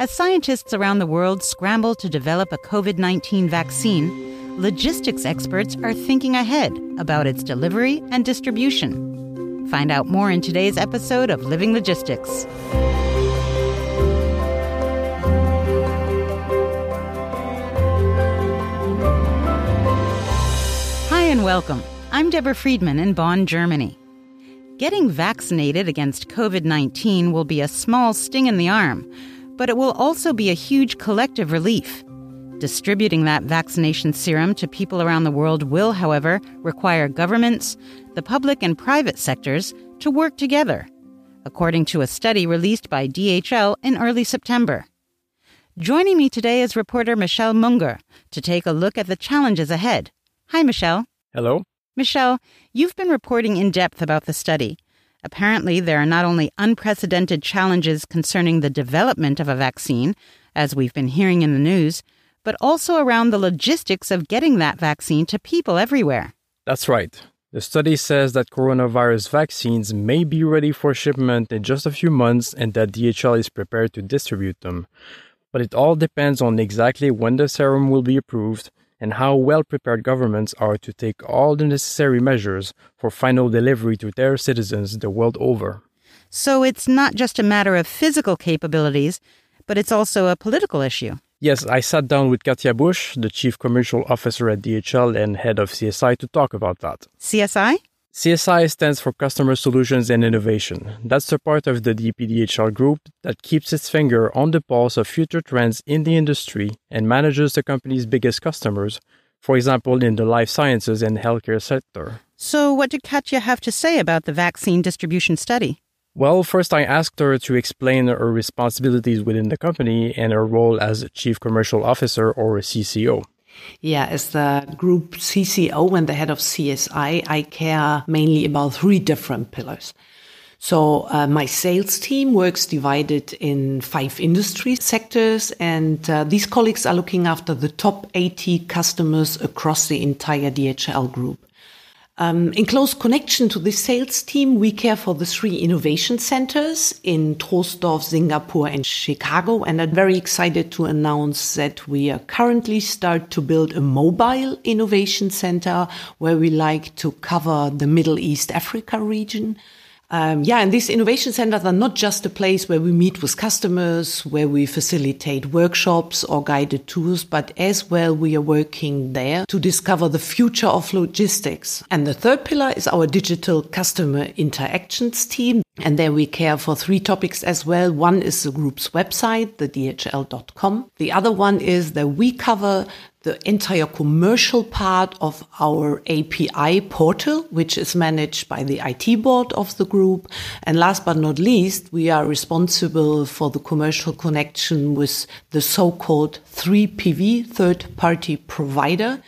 As scientists around the world scramble to develop a COVID 19 vaccine, logistics experts are thinking ahead about its delivery and distribution. Find out more in today's episode of Living Logistics. Hi, and welcome. I'm Deborah Friedman in Bonn, Germany. Getting vaccinated against COVID 19 will be a small sting in the arm but it will also be a huge collective relief. Distributing that vaccination serum to people around the world will, however, require governments, the public and private sectors to work together, according to a study released by DHL in early September. Joining me today is reporter Michel Munger to take a look at the challenges ahead. Hi, Michel. Hello. Michel, you've been reporting in depth about the study. Apparently, there are not only unprecedented challenges concerning the development of a vaccine, as we've been hearing in the news, but also around the logistics of getting that vaccine to people everywhere. That's right. The study says that coronavirus vaccines may be ready for shipment in just a few months and that DHL is prepared to distribute them. But it all depends on exactly when the serum will be approved and how well prepared governments are to take all the necessary measures for final delivery to their citizens the world over. So it's not just a matter of physical capabilities, but it's also a political issue. Yes, I sat down with Katja Busch, the Chief Commercial Officer at DHL and head of CSI, to talk about that. CSI? CSI stands for Customer Solutions and Innovation. That's the part of the DPDHL group that keeps its finger on the pulse of future trends in the industry and manages the company's biggest customers, for example, in the life sciences and healthcare sector. So, what did Katja have to say about the vaccine distribution study? Well, first I asked her to explain her responsibilities within the company and her role as Chief Commercial Officer or CCO. Yeah, as the group CCO and the head of CSI, I care mainly about three different pillars. So uh, my sales team works divided in five industry sectors, and uh, these colleagues are looking after the top 80 customers across the entire DHL group. Um, in close connection to the sales team, we care for the three innovation centers in Troisdorf, Singapore, and Chicago. And I'm very excited to announce that we are currently start to build a mobile innovation center where we like to cover the Middle East Africa region. Um, yeah, and these innovation centers are not just a place where we meet with customers, where we facilitate workshops or guided tours, but as well we are working there to discover the future of logistics. And the third pillar is our digital customer interactions team. And there we care for three topics as well. One is the group's website, the DHL.com. The other one is that we cover the entire commercial part of our API portal, which is managed by the IT board of the group. And last but not least, we are responsible for the commercial connection with the so-called 3PV, third party provider.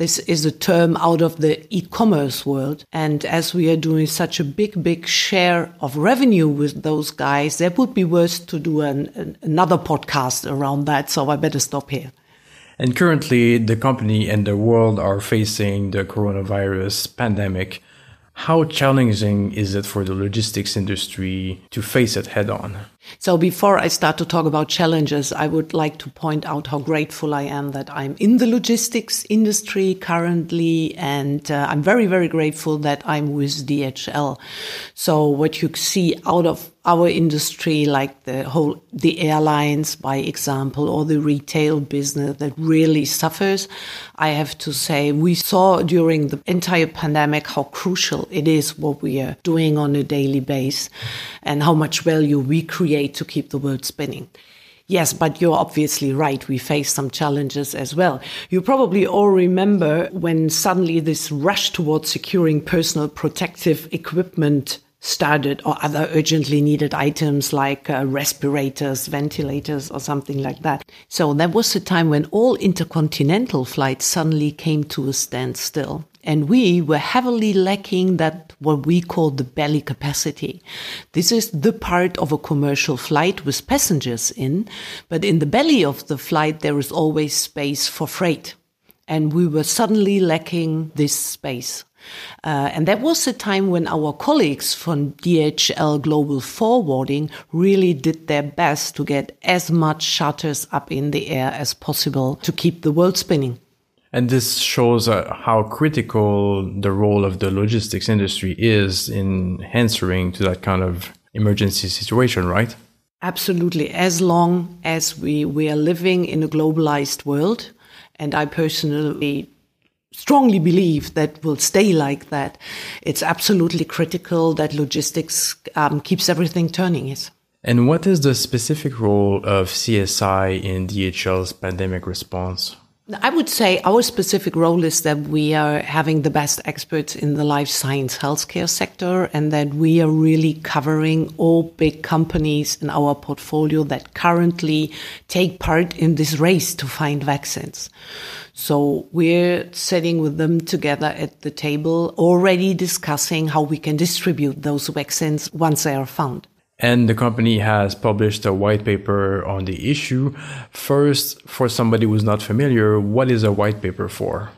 This is a term out of the e-commerce world. And as we are doing such a big, big share of revenue with those guys, that would be worth to do an, an, another podcast around that. So I better stop here. And currently, the company and the world are facing the coronavirus pandemic. How challenging is it for the logistics industry to face it head on? So before I start to talk about challenges, I would like to point out how grateful I am that I'm in the logistics industry currently. And uh, I'm very, very grateful that I'm with DHL. So what you see out of our industry, like the whole, the airlines, by example, or the retail business that really suffers. I have to say, we saw during the entire pandemic how crucial it is what we are doing on a daily basis and how much value we create to keep the world spinning. Yes, but you're obviously right. We face some challenges as well. You probably all remember when suddenly this rush towards securing personal protective equipment started or other urgently needed items like uh, respirators, ventilators, or something like that. So that was the time when all intercontinental flights suddenly came to a standstill. And we were heavily lacking that what we call the belly capacity. This is the part of a commercial flight with passengers in, but in the belly of the flight, there is always space for freight. And we were suddenly lacking this space. Uh, and that was the time when our colleagues from DHL Global Forwarding really did their best to get as much shutters up in the air as possible to keep the world spinning. And this shows uh, how critical the role of the logistics industry is in answering to that kind of emergency situation, right? Absolutely. As long as we, we are living in a globalized world, and I personally strongly believe that will stay like that, it's absolutely critical that logistics um, keeps everything turning. Yes. And what is the specific role of CSI in DHL's pandemic response? I would say our specific role is that we are having the best experts in the life science healthcare sector and that we are really covering all big companies in our portfolio that currently take part in this race to find vaccines. So we're sitting with them together at the table, already discussing how we can distribute those vaccines once they are found. And the company has published a white paper on the issue. First, for somebody who's not familiar, what is a white paper for?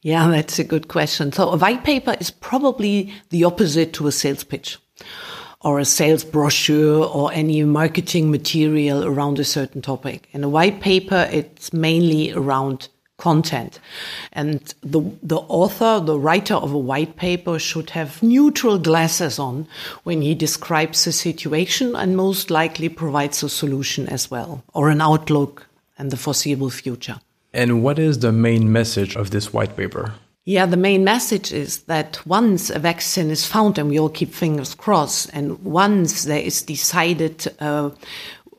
Yeah, that's a good question. So a white paper is probably the opposite to a sales pitch or a sales brochure or any marketing material around a certain topic. In a white paper, it's mainly around content. And the, the author, the writer of a white paper should have neutral glasses on when he describes the situation and most likely provides a solution as well, or an outlook and the foreseeable future. And what is the main message of this white paper? Yeah, the main message is that once a vaccine is found, and we all keep fingers crossed, and once there is decided uh,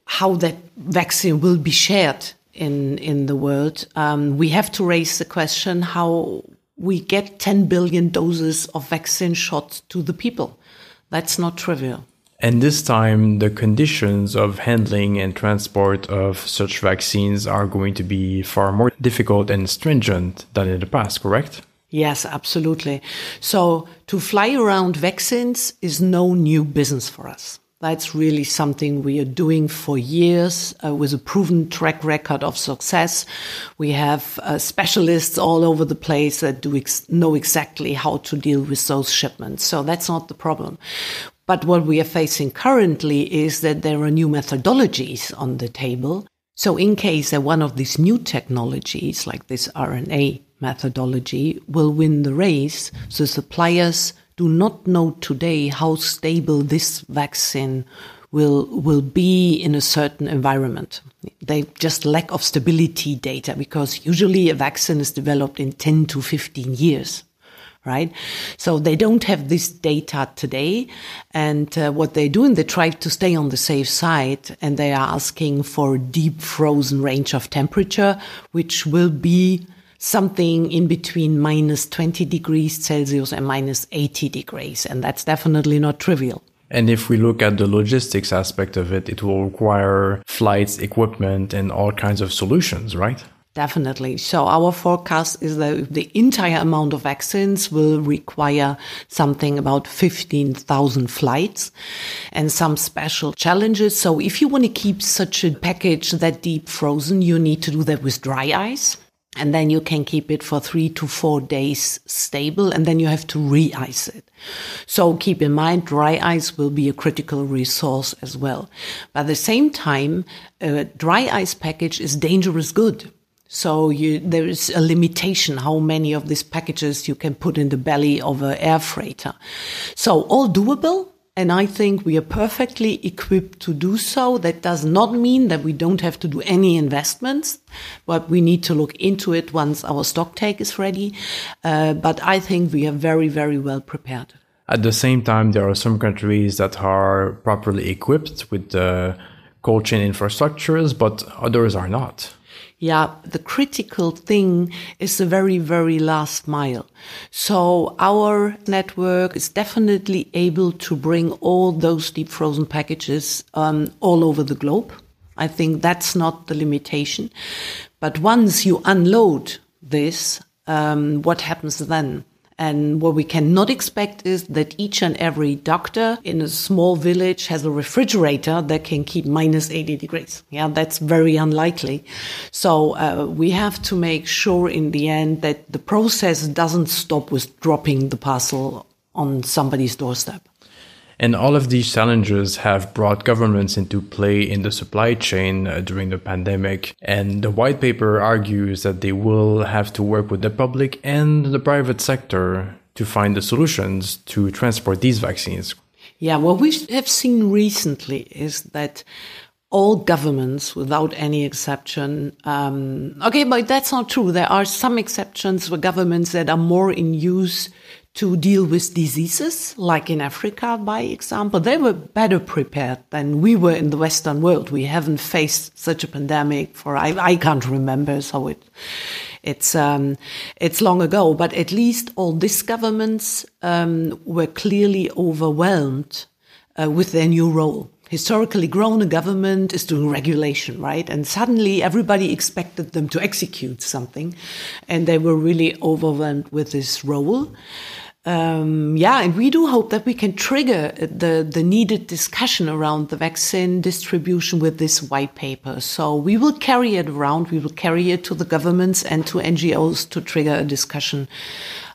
how that vaccine will be shared in in the world, um, we have to raise the question how we get 10 billion doses of vaccine shots to the people. That's not trivial. And this time, the conditions of handling and transport of such vaccines are going to be far more difficult and stringent than in the past, correct? Yes, absolutely. So to fly around vaccines is no new business for us. That's really something we are doing for years uh, with a proven track record of success. We have uh, specialists all over the place that do ex know exactly how to deal with those shipments. So that's not the problem. But what we are facing currently is that there are new methodologies on the table. So in case that one of these new technologies, like this RNA methodology, will win the race, the suppliers do not know today how stable this vaccine will will be in a certain environment. They just lack of stability data because usually a vaccine is developed in 10 to 15 years. Right. So they don't have this data today. And uh, what they're doing, they try to stay on the safe side and they are asking for deep frozen range of temperature, which will be something in between minus 20 degrees Celsius and minus 80 degrees. And that's definitely not trivial. And if we look at the logistics aspect of it, it will require flights, equipment, and all kinds of solutions, right? Definitely. So our forecast is that the entire amount of vaccines will require something about 15,000 flights and some special challenges. So if you want to keep such a package that deep frozen, you need to do that with dry ice and then you can keep it for three to four days stable and then you have to re-ice it. So keep in mind, dry ice will be a critical resource as well. But at the same time, a dry ice package is dangerous good. So you, there is a limitation how many of these packages you can put in the belly of an air freighter. So all doable, and I think we are perfectly equipped to do so. That does not mean that we don't have to do any investments, but we need to look into it once our stock take is ready. Uh, but I think we are very, very well prepared. At the same time, there are some countries that are properly equipped with the cold chain infrastructures, but others are not. Yeah, the critical thing is the very, very last mile. So our network is definitely able to bring all those deep frozen packages um, all over the globe. I think that's not the limitation. But once you unload this, um, what happens then? And what we cannot expect is that each and every doctor in a small village has a refrigerator that can keep minus 80 degrees. Yeah, that's very unlikely. So uh, we have to make sure in the end that the process doesn't stop with dropping the parcel on somebody's doorstep. And all of these challenges have brought governments into play in the supply chain uh, during the pandemic. And the white paper argues that they will have to work with the public and the private sector to find the solutions to transport these vaccines. Yeah, what we have seen recently is that all governments, without any exception, um, okay, but that's not true. There are some exceptions for governments that are more in use to deal with diseases, like in Africa, by example. They were better prepared than we were in the Western world. We haven't faced such a pandemic for I, I can't remember, so it it's um, it's long ago. But at least all these governments um, were clearly overwhelmed uh, with their new role historically grown a government is doing regulation, right? And suddenly everybody expected them to execute something. And they were really overwhelmed with this role um, yeah, and we do hope that we can trigger the, the needed discussion around the vaccine distribution with this white paper. So we will carry it around. We will carry it to the governments and to NGOs to trigger a discussion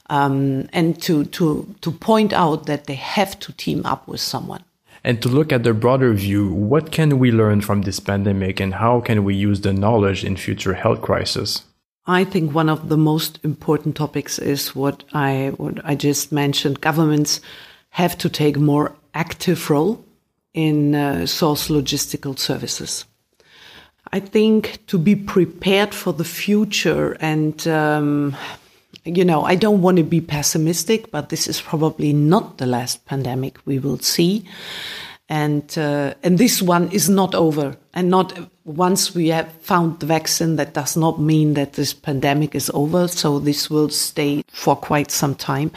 um, and to, to, to point out that they have to team up with someone. And to look at the broader view, what can we learn from this pandemic and how can we use the knowledge in future health crises? I think one of the most important topics is what I what I just mentioned. Governments have to take more active role in uh, source logistical services. I think to be prepared for the future and um, you know, I don't want to be pessimistic, but this is probably not the last pandemic we will see. And uh, and this one is not over. And not once we have found the vaccine that does not mean that this pandemic is over. So this will stay for quite some time.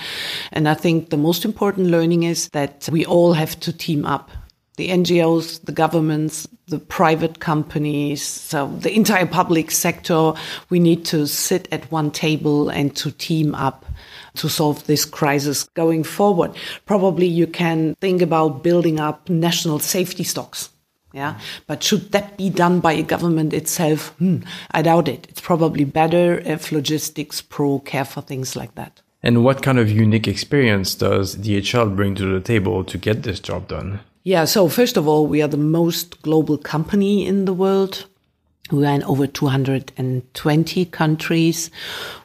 And i think the most important learning is that we all have to team up the NGOs, the governments, the private companies, so the entire public sector, we need to sit at one table and to team up to solve this crisis going forward. Probably you can think about building up national safety stocks. Yeah. But should that be done by a government itself? Hmm, I doubt it. It's probably better if logistics pro care for things like that. And what kind of unique experience does DHL bring to the table to get this job done? Yeah, so first of all, we are the most global company in the world. We are in over 220 countries.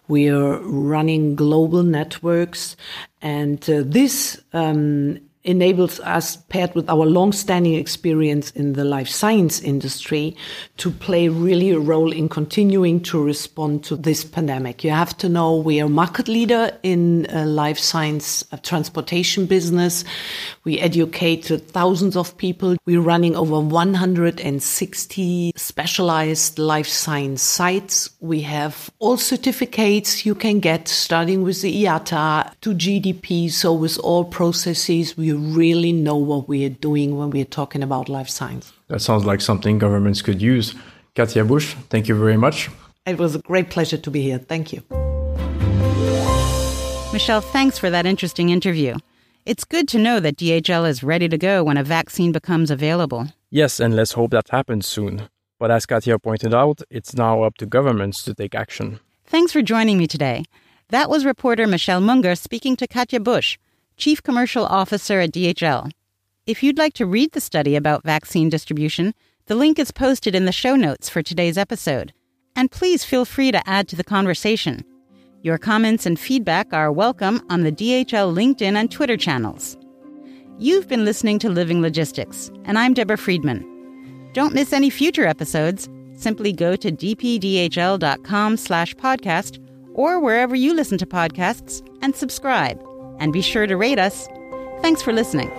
We are running global networks. And uh, this um, enables us, paired with our long-standing experience in the life science industry, to play really a role in continuing to respond to this pandemic. You have to know we are market leader in uh, life science uh, transportation business. We educate thousands of people. We're running over 160 specialized life science sites. We have all certificates you can get, starting with the IATA to GDP. So with all processes, we really know what we are doing when we are talking about life science. That sounds like something governments could use. Katja Busch, thank you very much. It was a great pleasure to be here. Thank you. Michel, thanks for that interesting interview. It's good to know that DHL is ready to go when a vaccine becomes available. Yes, and let's hope that happens soon. But as Katja pointed out, it's now up to governments to take action. Thanks for joining me today. That was reporter Michel Munger speaking to Katja Busch, Chief Commercial Officer at DHL. If you'd like to read the study about vaccine distribution, the link is posted in the show notes for today's episode. And please feel free to add to the conversation. Your comments and feedback are welcome on the DHL LinkedIn and Twitter channels. You've been listening to Living Logistics, and I'm Deborah Friedman. Don't miss any future episodes. Simply go to dpdhl.com slash podcast or wherever you listen to podcasts and subscribe and be sure to rate us. Thanks for listening.